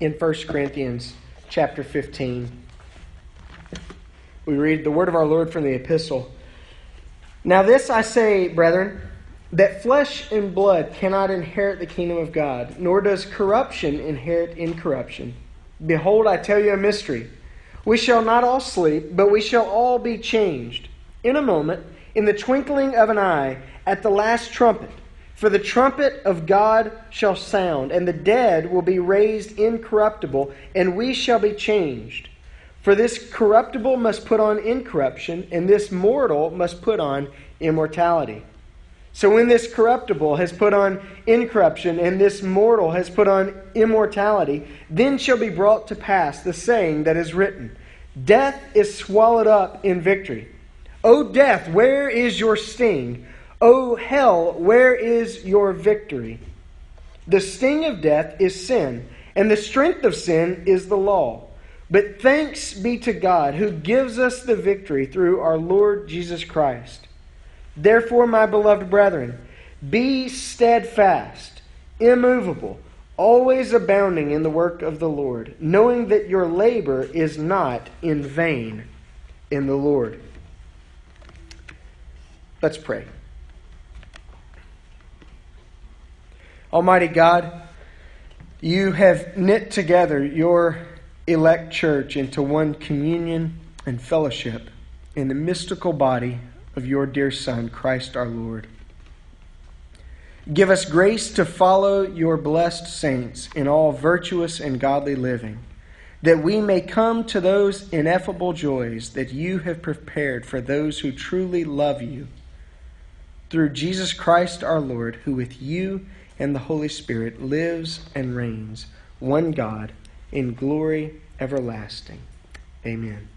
in 1 Corinthians chapter 15. We read the word of our Lord from the epistle. Now, this I say, brethren, that flesh and blood cannot inherit the kingdom of God, nor does corruption inherit incorruption. Behold, I tell you a mystery. We shall not all sleep, but we shall all be changed. In a moment, in the twinkling of an eye, at the last trumpet. For the trumpet of God shall sound, and the dead will be raised incorruptible, and we shall be changed. For this corruptible must put on incorruption, and this mortal must put on immortality. So when this corruptible has put on incorruption, and this mortal has put on immortality, then shall be brought to pass the saying that is written Death is swallowed up in victory. O death, where is your sting? O hell, where is your victory? The sting of death is sin, and the strength of sin is the law. But thanks be to God who gives us the victory through our Lord Jesus Christ. Therefore, my beloved brethren, be steadfast, immovable, always abounding in the work of the Lord, knowing that your labor is not in vain in the Lord. Let's pray. Almighty God, you have knit together your elect church into one communion and fellowship in the mystical body of your dear Son, Christ our Lord. Give us grace to follow your blessed saints in all virtuous and godly living, that we may come to those ineffable joys that you have prepared for those who truly love you. Through Jesus Christ our Lord, who with you and the Holy Spirit lives and reigns, one God, in glory everlasting. Amen.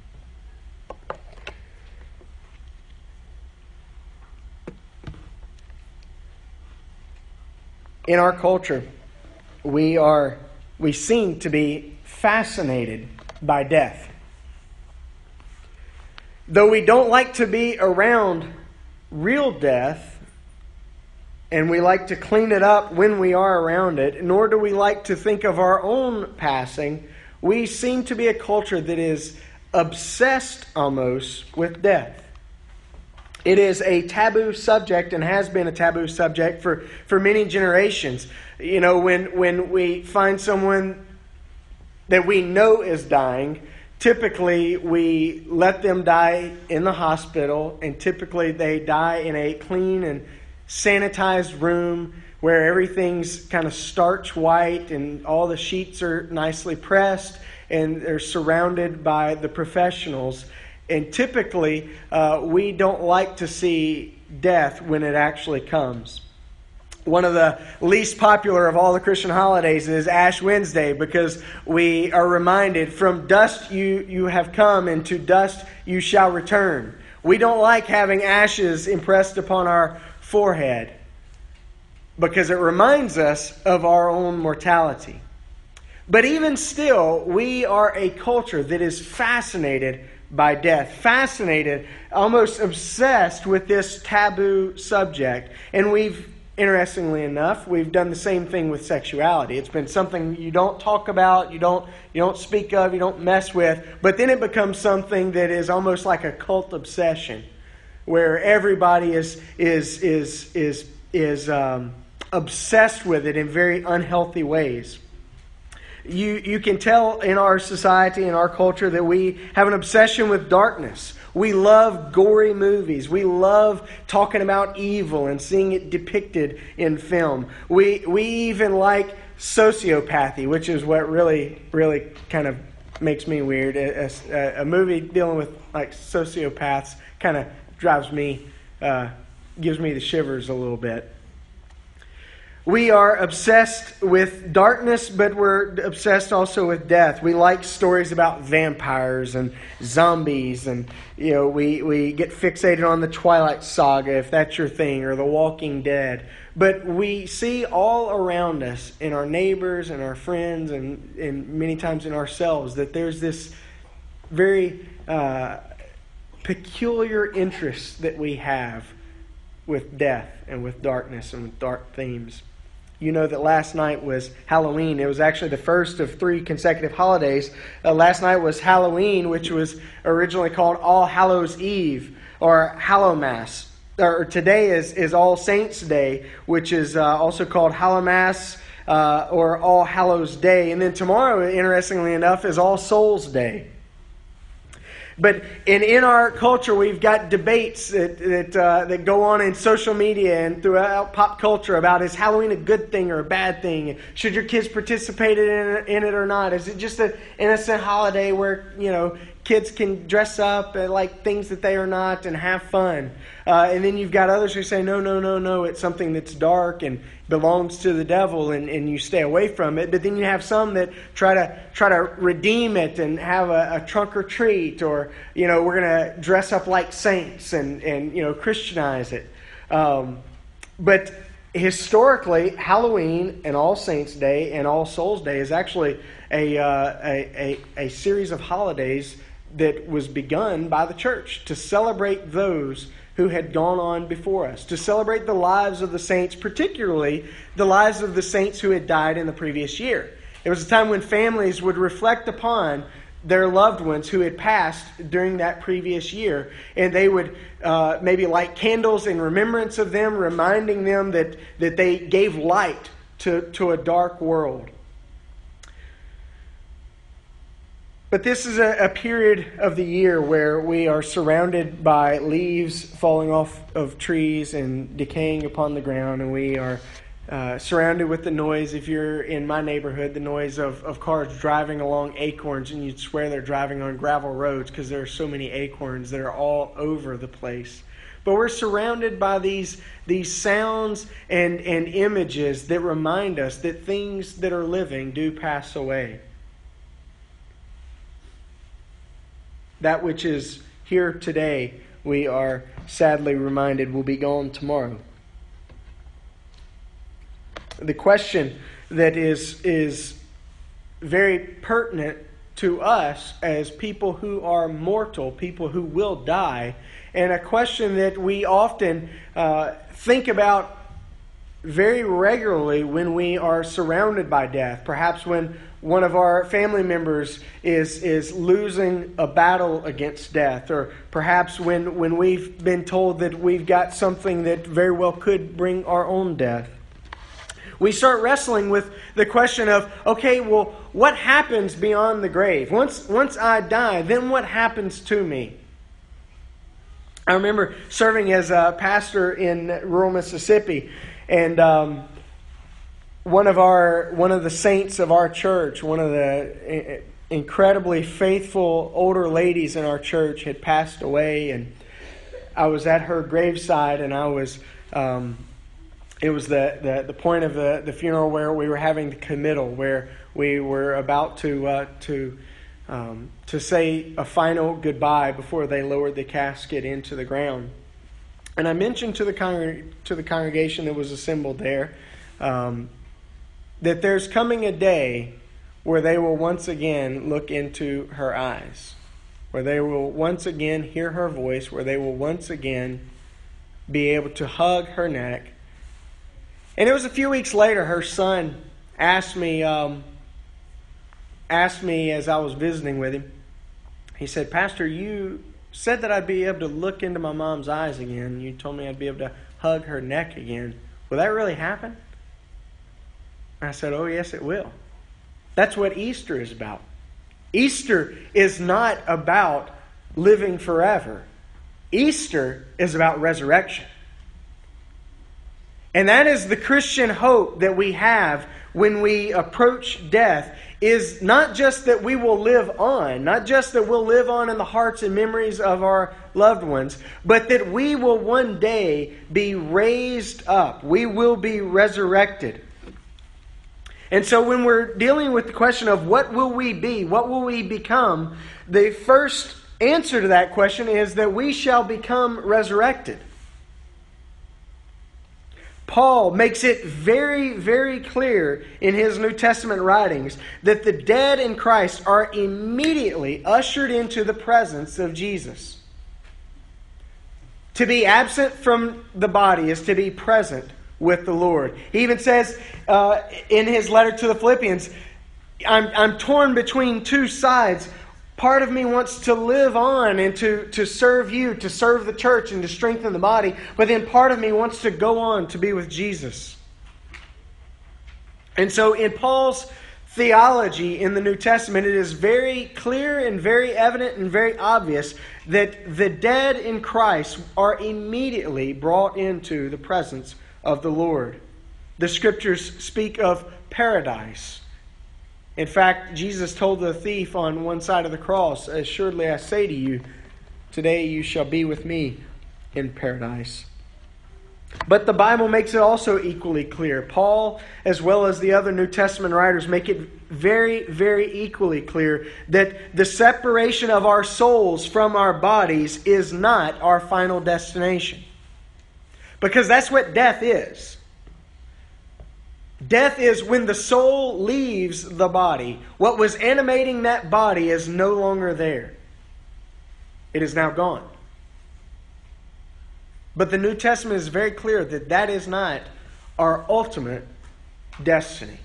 In our culture, we are we seem to be fascinated by death. Though we don't like to be around real death, and we like to clean it up when we are around it, nor do we like to think of our own passing. We seem to be a culture that is obsessed almost with death. It is a taboo subject and has been a taboo subject for, for many generations. You know, when, when we find someone that we know is dying, typically we let them die in the hospital, and typically they die in a clean and sanitized room where everything's kind of starch white and all the sheets are nicely pressed and they're surrounded by the professionals. And typically, uh, we don't like to see death when it actually comes. One of the least popular of all the Christian holidays is Ash Wednesday because we are reminded from dust you, you have come and to dust you shall return. We don't like having ashes impressed upon our forehead because it reminds us of our own mortality. But even still, we are a culture that is fascinated by death, fascinated, almost obsessed with this taboo subject. And we've, interestingly enough, we've done the same thing with sexuality. It's been something you don't talk about, you don't, you don't speak of, you don't mess with, but then it becomes something that is almost like a cult obsession where everybody is is is is is um, obsessed with it in very unhealthy ways. You you can tell in our society in our culture that we have an obsession with darkness. We love gory movies. We love talking about evil and seeing it depicted in film. We we even like sociopathy, which is what really really kind of makes me weird. A, a, a movie dealing with like sociopaths kind of drives me, uh, gives me the shivers a little bit. We are obsessed with darkness, but we're obsessed also with death. We like stories about vampires and zombies, and you know, we, we get fixated on the Twilight Saga if that's your thing, or The Walking Dead. But we see all around us, in our neighbors and our friends, and, and many times in ourselves, that there's this very uh, peculiar interests that we have with death and with darkness and with dark themes. you know that last night was Halloween. It was actually the first of three consecutive holidays. Uh, last night was Halloween, which was originally called All Hallows Eve or Hallowmas. Or today is, is All Saints Day, which is uh, also called Hallowmas uh, or All Hallows Day. And then tomorrow, interestingly enough, is All Souls Day. But in, in our culture, we've got debates that, that, uh, that go on in social media and throughout pop culture about is Halloween a good thing or a bad thing? Should your kids participate in in it or not? Is it just an innocent holiday where, you know, kids can dress up and like things that they are not and have fun. Uh, and then you've got others who say, no, no, no, no, it's something that's dark and belongs to the devil and, and you stay away from it. But then you have some that try to try to redeem it and have a, a trunk or treat or, you know, we're going to dress up like saints and, and, you know, Christianize it. Um, but historically, Halloween and All Saints Day and All Souls Day is actually a, uh, a, a, a series of holidays that was begun by the church to celebrate those who had gone on before us, to celebrate the lives of the saints, particularly the lives of the saints who had died in the previous year. It was a time when families would reflect upon their loved ones who had passed during that previous year, and they would uh, maybe light candles in remembrance of them, reminding them that, that they gave light to, to a dark world. But this is a, a, period of the year where we are surrounded by leaves falling off of trees and decaying upon the ground, and we are uh, surrounded with the noise. If you're in my neighborhood, the noise of, of cars driving along acorns, and you'd swear they're driving on gravel roads because there are so many acorns that are all over the place. But we're surrounded by these, these sounds and, and images that remind us that things that are living do pass away. That which is here today, we are sadly reminded, will be gone tomorrow. The question that is, is very pertinent to us as people who are mortal, people who will die, and a question that we often uh, think about very regularly when we are surrounded by death. Perhaps when one of our family members is, is losing a battle against death, or perhaps when, when we've been told that we've got something that very well could bring our own death. We start wrestling with the question of, okay, well, what happens beyond the grave? Once, once I die, then what happens to me? I remember serving as a pastor in rural Mississippi, and um, one of our one of the saints of our church, one of the incredibly faithful older ladies in our church, had passed away, and I was at her graveside, and I was. Um, it was the, the, the point of the, the funeral where we were having the committal, where we were about to uh, to um, to say a final goodbye before they lowered the casket into the ground. And I mentioned to the congreg- to the congregation that was assembled there um, that there's coming a day where they will once again look into her eyes, where they will once again hear her voice, where they will once again be able to hug her neck. And it was a few weeks later, her son asked me, um, asked me as I was visiting with him, he said, Pastor, you said that I'd be able to look into my mom's eyes again. You told me I'd be able to hug her neck again. Will that really happen? I said, Oh, yes, it will. That's what Easter is about. Easter is not about living forever, Easter is about resurrection. And that is the Christian hope that we have when we approach death is not just that we will live on, not just that we'll live on in the hearts and memories of our loved ones, but that we will one day be raised up. We will be resurrected. And so when we're dealing with the question of what will we be, what will we become, the first answer to that question is that we shall become resurrected. Paul makes it very, very clear in his New Testament writings that the dead in Christ are immediately ushered into the presence of Jesus. To be absent from the body is to be present with the Lord. He even says uh, in his letter to the Philippians, I'm, I'm torn between two sides. Part of me wants to live on and to, to serve you, to serve the church, and to strengthen the body. But then part of me wants to go on to be with Jesus. And so in Paul's theology in the New Testament, it is very clear and very evident and very obvious that the dead in Christ are immediately brought into the presence of the Lord. The scriptures speak of paradise. In fact, Jesus told the thief on one side of the cross, Assuredly I say to you, today you shall be with me in paradise. But the Bible makes it also equally clear. Paul, as well as the other New Testament writers, make it very, very equally clear that the separation of our souls from our bodies is not our final destination. Because that's what death is. Death is when the soul leaves the body. What was animating that body is no longer there, it is now gone. But the New Testament is very clear that that is not our ultimate destiny.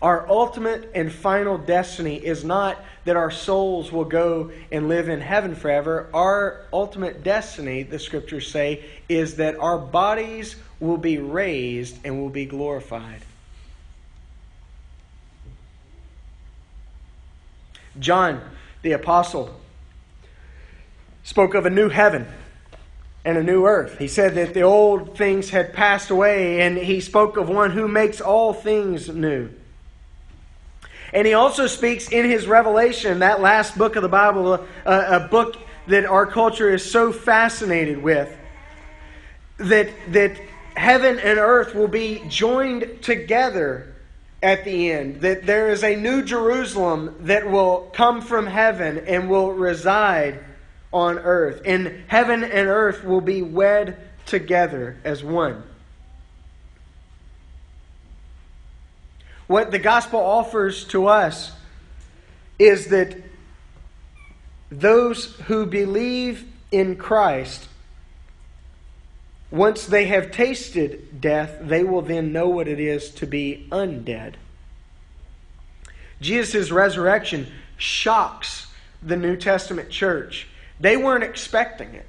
Our ultimate and final destiny is not that our souls will go and live in heaven forever. Our ultimate destiny, the scriptures say, is that our bodies will be raised and will be glorified. John, the apostle, spoke of a new heaven and a new earth. He said that the old things had passed away, and he spoke of one who makes all things new. And he also speaks in his Revelation, that last book of the Bible, a, a book that our culture is so fascinated with, that, that heaven and earth will be joined together at the end. That there is a new Jerusalem that will come from heaven and will reside on earth. And heaven and earth will be wed together as one. What the gospel offers to us is that those who believe in Christ, once they have tasted death, they will then know what it is to be undead. Jesus' resurrection shocks the New Testament church they weren't expecting it.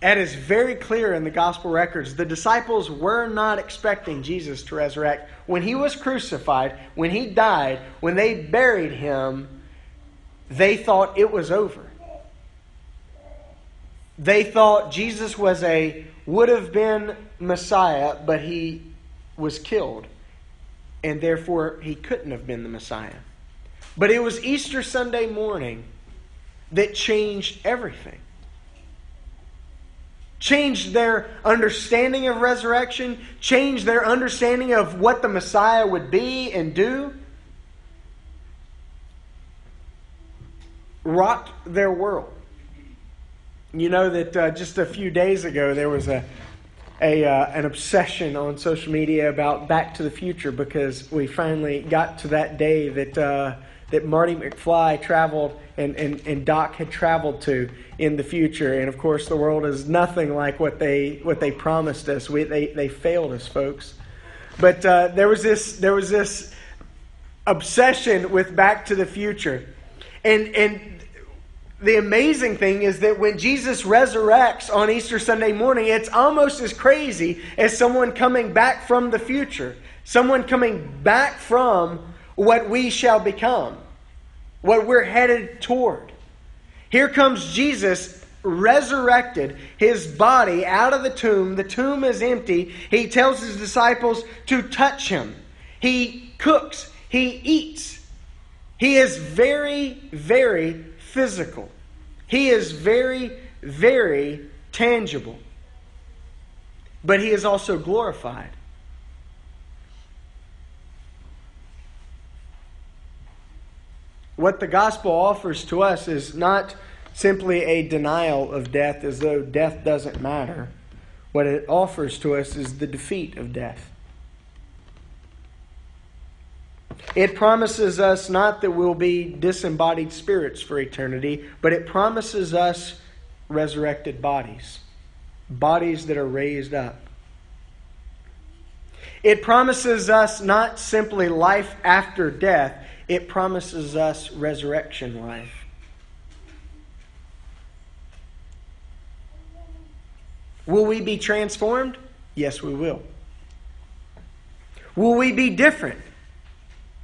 That is very clear in the gospel records. The disciples were not expecting Jesus to resurrect. When he was crucified, when he died, when they buried him, they thought it was over. They thought Jesus was a would have been Messiah, but he was killed. And therefore, he couldn't have been the Messiah. But it was Easter Sunday morning that changed everything. Changed their understanding of resurrection, changed their understanding of what the Messiah would be and do, rocked their world. You know that uh, just a few days ago there was a, a uh, an obsession on social media about Back to the Future because we finally got to that day that uh, that Marty McFly traveled and, and, and Doc had traveled to in the future. And of course, the world is nothing like what they, what they promised us. We, they, they failed us, folks. But uh, there, was this, there was this obsession with Back to the Future. And, and the amazing thing is that when Jesus resurrects on Easter Sunday morning, it's almost as crazy as someone coming back from the future, someone coming back from what we shall become what we're headed toward. Here comes Jesus resurrected, his body out of the tomb. The tomb is empty. He tells his disciples to touch him. He cooks, he eats. He is very, very physical. He is very, very tangible. But he is also glorified. What the gospel offers to us is not simply a denial of death as though death doesn't matter. What it offers to us is the defeat of death. It promises us not that we'll be disembodied spirits for eternity, but it promises us resurrected bodies, bodies that are raised up. It promises us not simply life after death, it promises us resurrection life. Will we be transformed? Yes, we will. Will we be different?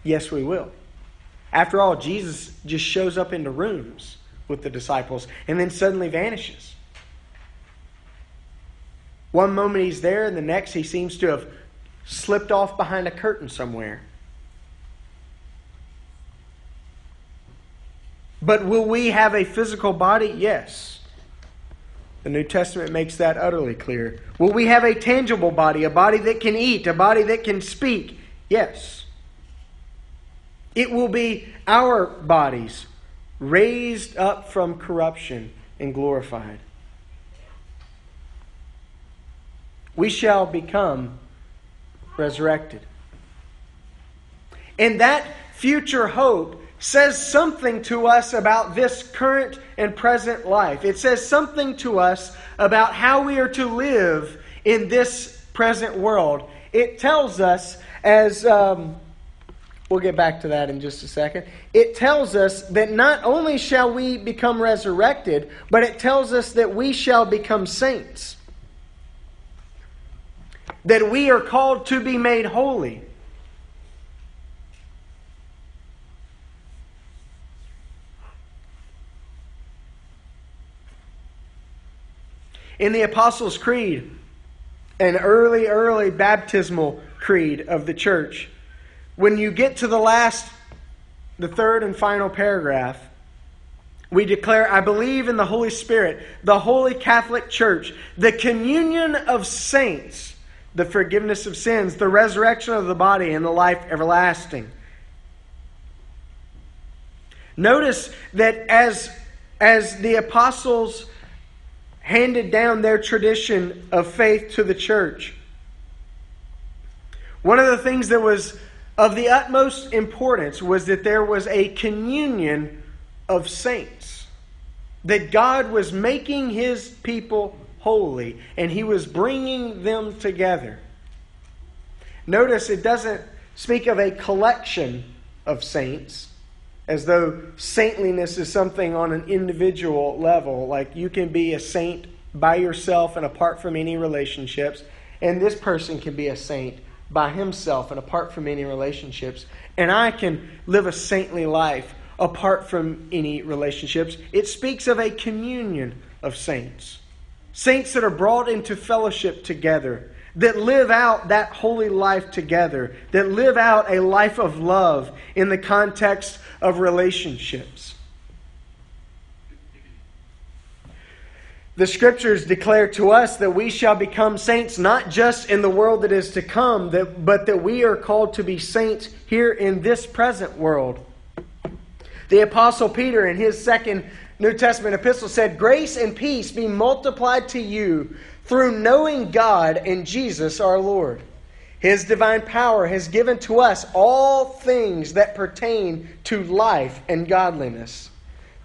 Yes, we will. After all, Jesus just shows up into rooms with the disciples and then suddenly vanishes. One moment he's there, and the next he seems to have slipped off behind a curtain somewhere. But will we have a physical body? Yes. The New Testament makes that utterly clear. Will we have a tangible body, a body that can eat, a body that can speak? Yes. It will be our bodies raised up from corruption and glorified. We shall become resurrected. And that future hope says something to us about this current and present life. It says something to us about how we are to live in this present world. It tells us, as um, we'll get back to that in just a second, it tells us that not only shall we become resurrected, but it tells us that we shall become saints that we are called to be made holy. In the Apostles' Creed, an early, early baptismal creed of the church, when you get to the last, the third and final paragraph, we declare, I believe in the Holy Spirit, the Holy Catholic Church, the communion of saints the forgiveness of sins, the resurrection of the body, and the life everlasting. Notice that as, as the apostles handed down their tradition of faith to the church, one of the things that was of the utmost importance was that there was a communion of saints. That God was making his people holy, and he was bringing them together. Notice it doesn't speak of a collection of saints, as though saintliness is something on an individual level, like you can be a saint by yourself and apart from any relationships, and this person can be a saint by himself and apart from any relationships, and I can live a saintly life apart from any relationships. It speaks of a communion of saints. Saints that are brought into fellowship together, that live out that holy life together, that live out a life of love in the context of relationships. The scriptures declare to us that we shall become saints not just in the world that is to come, but that we are called to be saints here in this present world. The Apostle Peter, in his second New Testament epistle said, Grace and peace be multiplied to you through knowing God and Jesus our Lord. His divine power has given to us all things that pertain to life and godliness,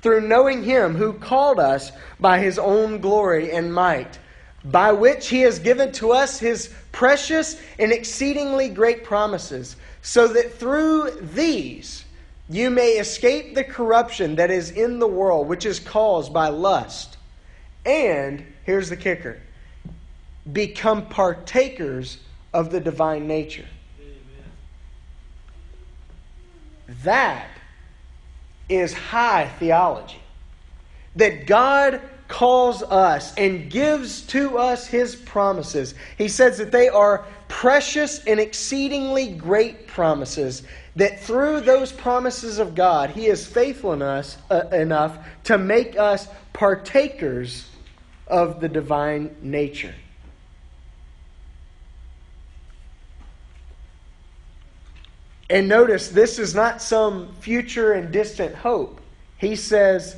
through knowing Him who called us by His own glory and might, by which He has given to us His precious and exceedingly great promises, so that through these you may escape the corruption that is in the world, which is caused by lust. And, here's the kicker become partakers of the divine nature. Amen. That is high theology. That God calls us and gives to us his promises. He says that they are precious and exceedingly great promises that through those promises of God, He is faithful in us, uh, enough to make us partakers of the divine nature. And notice, this is not some future and distant hope. He says,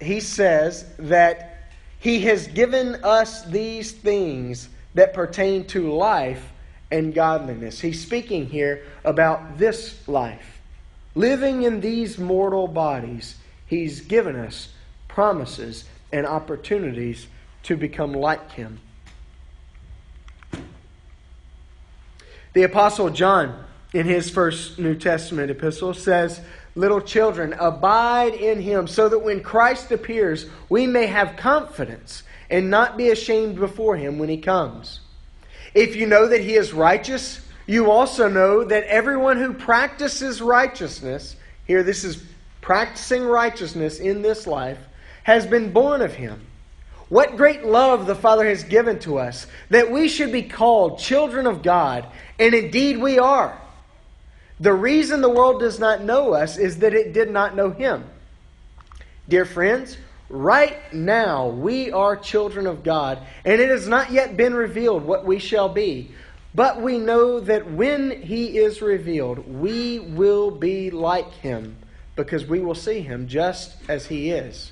he says that He has given us these things that pertain to life and godliness. He's speaking here about this life. Living in these mortal bodies, He's given us promises and opportunities to become like Him. The Apostle John, in his first New Testament epistle, says, Little children, abide in him, so that when Christ appears, we may have confidence and not be ashamed before him when he comes. If you know that he is righteous, you also know that everyone who practices righteousness, here this is practicing righteousness in this life, has been born of him. What great love the Father has given to us, that we should be called children of God, and indeed we are. The reason the world does not know us is that it did not know Him. Dear friends, right now we are children of God, and it has not yet been revealed what we shall be. But we know that when He is revealed, we will be like Him, because we will see Him just as He is.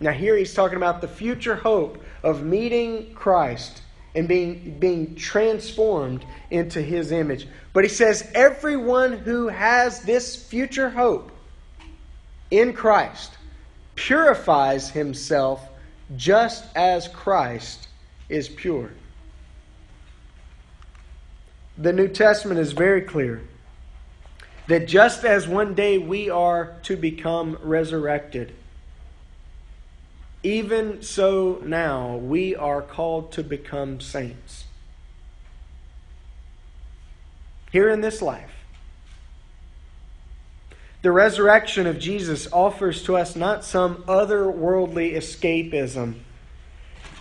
Now, here he's talking about the future hope of meeting Christ and being, being transformed into his image. But he says, everyone who has this future hope in Christ purifies himself just as Christ is pure. The New Testament is very clear that just as one day we are to become resurrected, even so, now we are called to become saints. Here in this life, the resurrection of Jesus offers to us not some otherworldly escapism.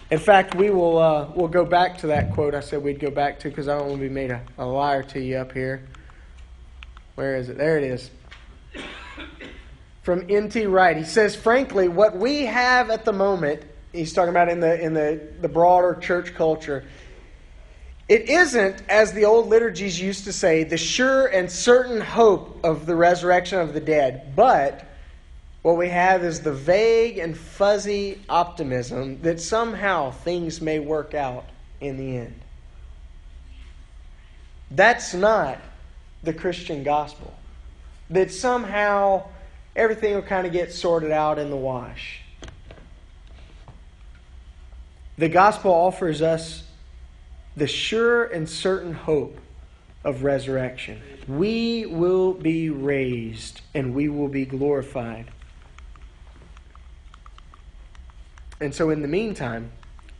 In fact, we will uh, we'll go back to that quote I said we'd go back to because I don't want to be made a, a liar to you up here. Where is it? There it is from N.T. Wright. He says, frankly, what we have at the moment, he's talking about in the, in the, the broader church culture, it isn't, as the old liturgies used to say, the sure and certain hope of the resurrection of the dead, but what we have is the vague and fuzzy optimism that somehow things may work out in the end. That's not the Christian gospel. That somehow everything will kind of get sorted out in the wash. The gospel offers us the sure and certain hope of resurrection. We will be raised and we will be glorified. And so, in the meantime,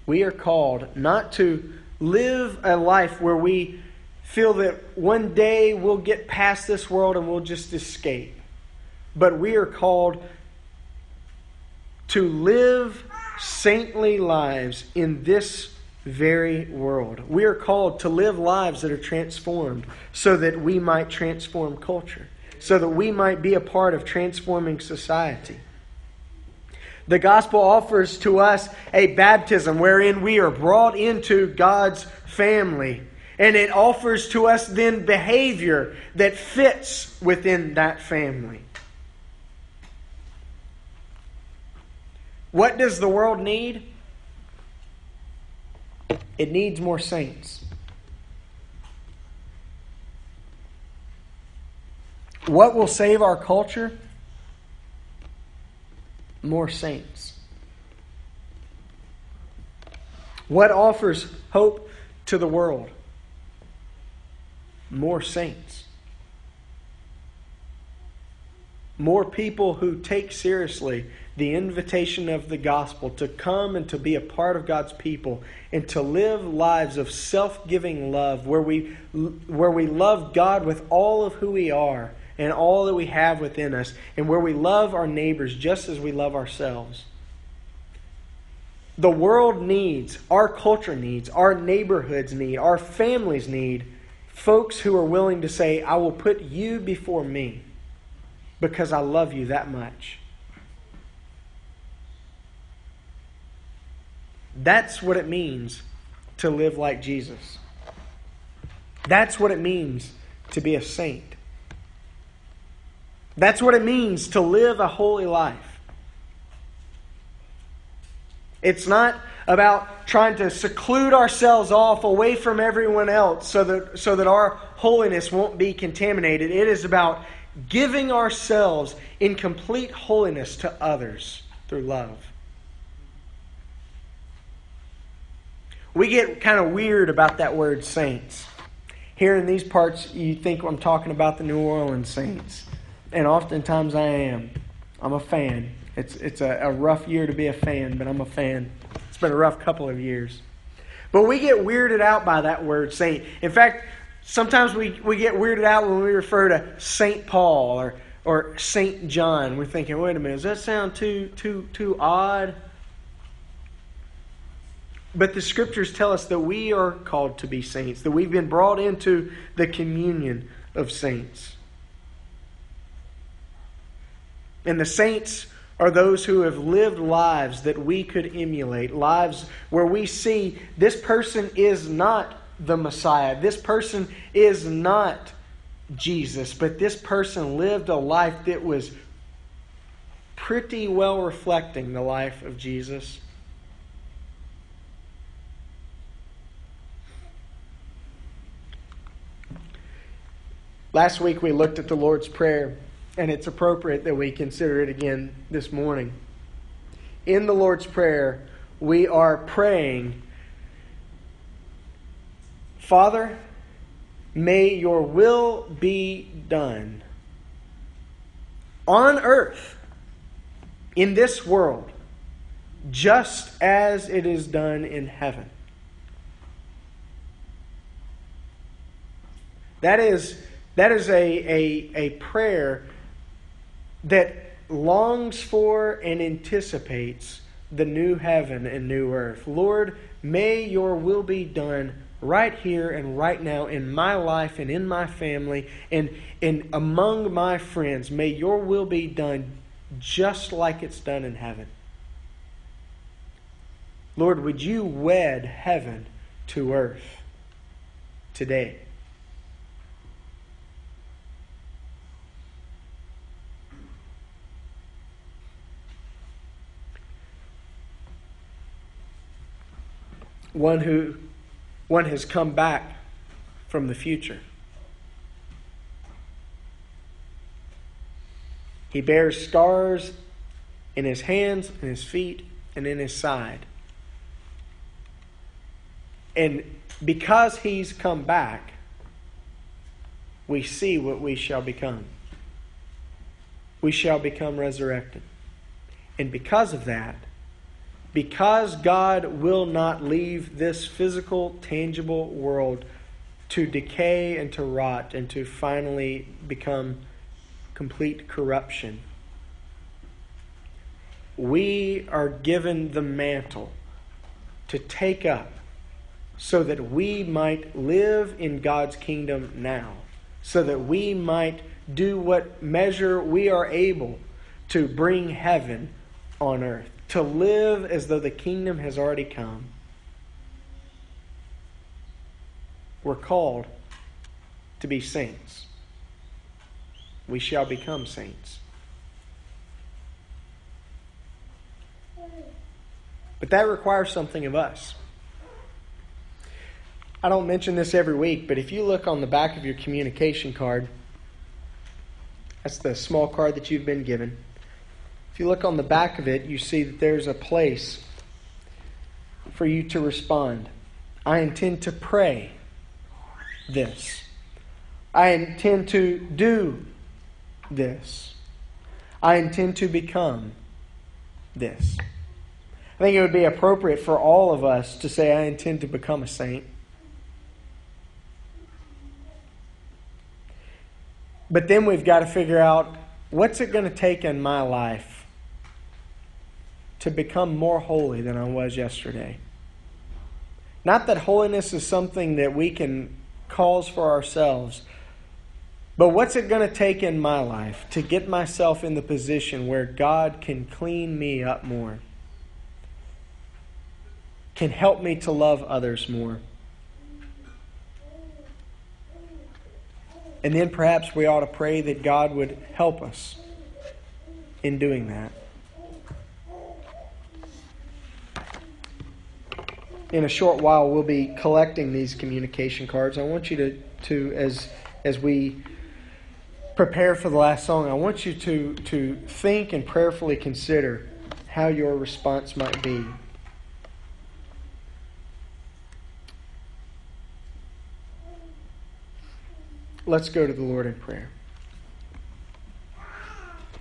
we are called not to live a life where we feel that one day we'll get past this world and we'll just escape but we are called to live saintly lives in this very world. We are called to live lives that are transformed so that we might transform culture, so that we might be a part of transforming society. The gospel offers to us a baptism wherein we are brought into God's family. And it offers to us then behavior that fits within that family. What does the world need? It needs more saints. What will save our culture? More saints. What offers hope to the world? More saints. More people who take seriously the invitation of the gospel to come and to be a part of God's people and to live lives of self-giving love where we where we love God with all of who we are and all that we have within us and where we love our neighbors just as we love ourselves. The world needs, our culture needs, our neighborhoods need, our families need folks who are willing to say, I will put you before me because I love you that much. That's what it means to live like Jesus. That's what it means to be a saint. That's what it means to live a holy life. It's not about trying to seclude ourselves off away from everyone else so that, so that our holiness won't be contaminated. It is about giving ourselves in complete holiness to others through love. We get kind of weird about that word saints. here in these parts, you think I'm talking about the New Orleans Saints. And oftentimes I am. I'm a fan. It's, it's a, a rough year to be a fan, but I'm a fan. It's been a rough couple of years. But we get weirded out by that word saint. In fact, sometimes we, we get weirded out when we refer to St. Paul or, or St. John. We're thinking, wait a minute, does that sound too, too, too odd? But the scriptures tell us that we are called to be saints, that we've been brought into the communion of saints. And the saints are those who have lived lives that we could emulate, lives where we see this person is not the Messiah, this person is not Jesus, but this person lived a life that was pretty well reflecting the life of Jesus. Last week we looked at the Lord's Prayer and it's appropriate that we consider it again this morning. In the Lord's Prayer, we are praying, Father, may your will be done on earth, in this world, just as it is done in heaven. That is, that is a, a, a prayer that longs for and anticipates the new heaven and new earth. Lord, may your will be done right here and right now in my life and in my family and, and among my friends. May your will be done just like it's done in heaven. Lord, would you wed heaven to earth today? One who one has come back from the future. He bears scars in his hands, in his feet, and in his side. And because he's come back, we see what we shall become. We shall become resurrected. And because of that, because God will not leave this physical, tangible world to decay and to rot and to finally become complete corruption, we are given the mantle to take up so that we might live in God's kingdom now, so that we might do what measure we are able to bring heaven on earth to live as though the kingdom has already come. We're called to be saints. We shall become saints. But that requires something of us. I don't mention this every week, but if you look on the back of your communication card, that's the small card that you've been given. If you look on the back of it, you see that there's a place for you to respond. I intend to pray this. I intend to do this. I intend to become this. I think it would be appropriate for all of us to say, I intend to become a saint. But then we've got to figure out what's it going to take in my life to become more holy than I was yesterday. Not that holiness is something that we can cause for ourselves, but what's it going to take in my life to get myself in the position where God can clean me up more? Can help me to love others more? And then perhaps we ought to pray that God would help us in doing that. In a short while we'll be collecting these communication cards. I want you to, to as as we prepare for the last song, I want you to to think and prayerfully consider how your response might be. Let's go to the Lord in prayer.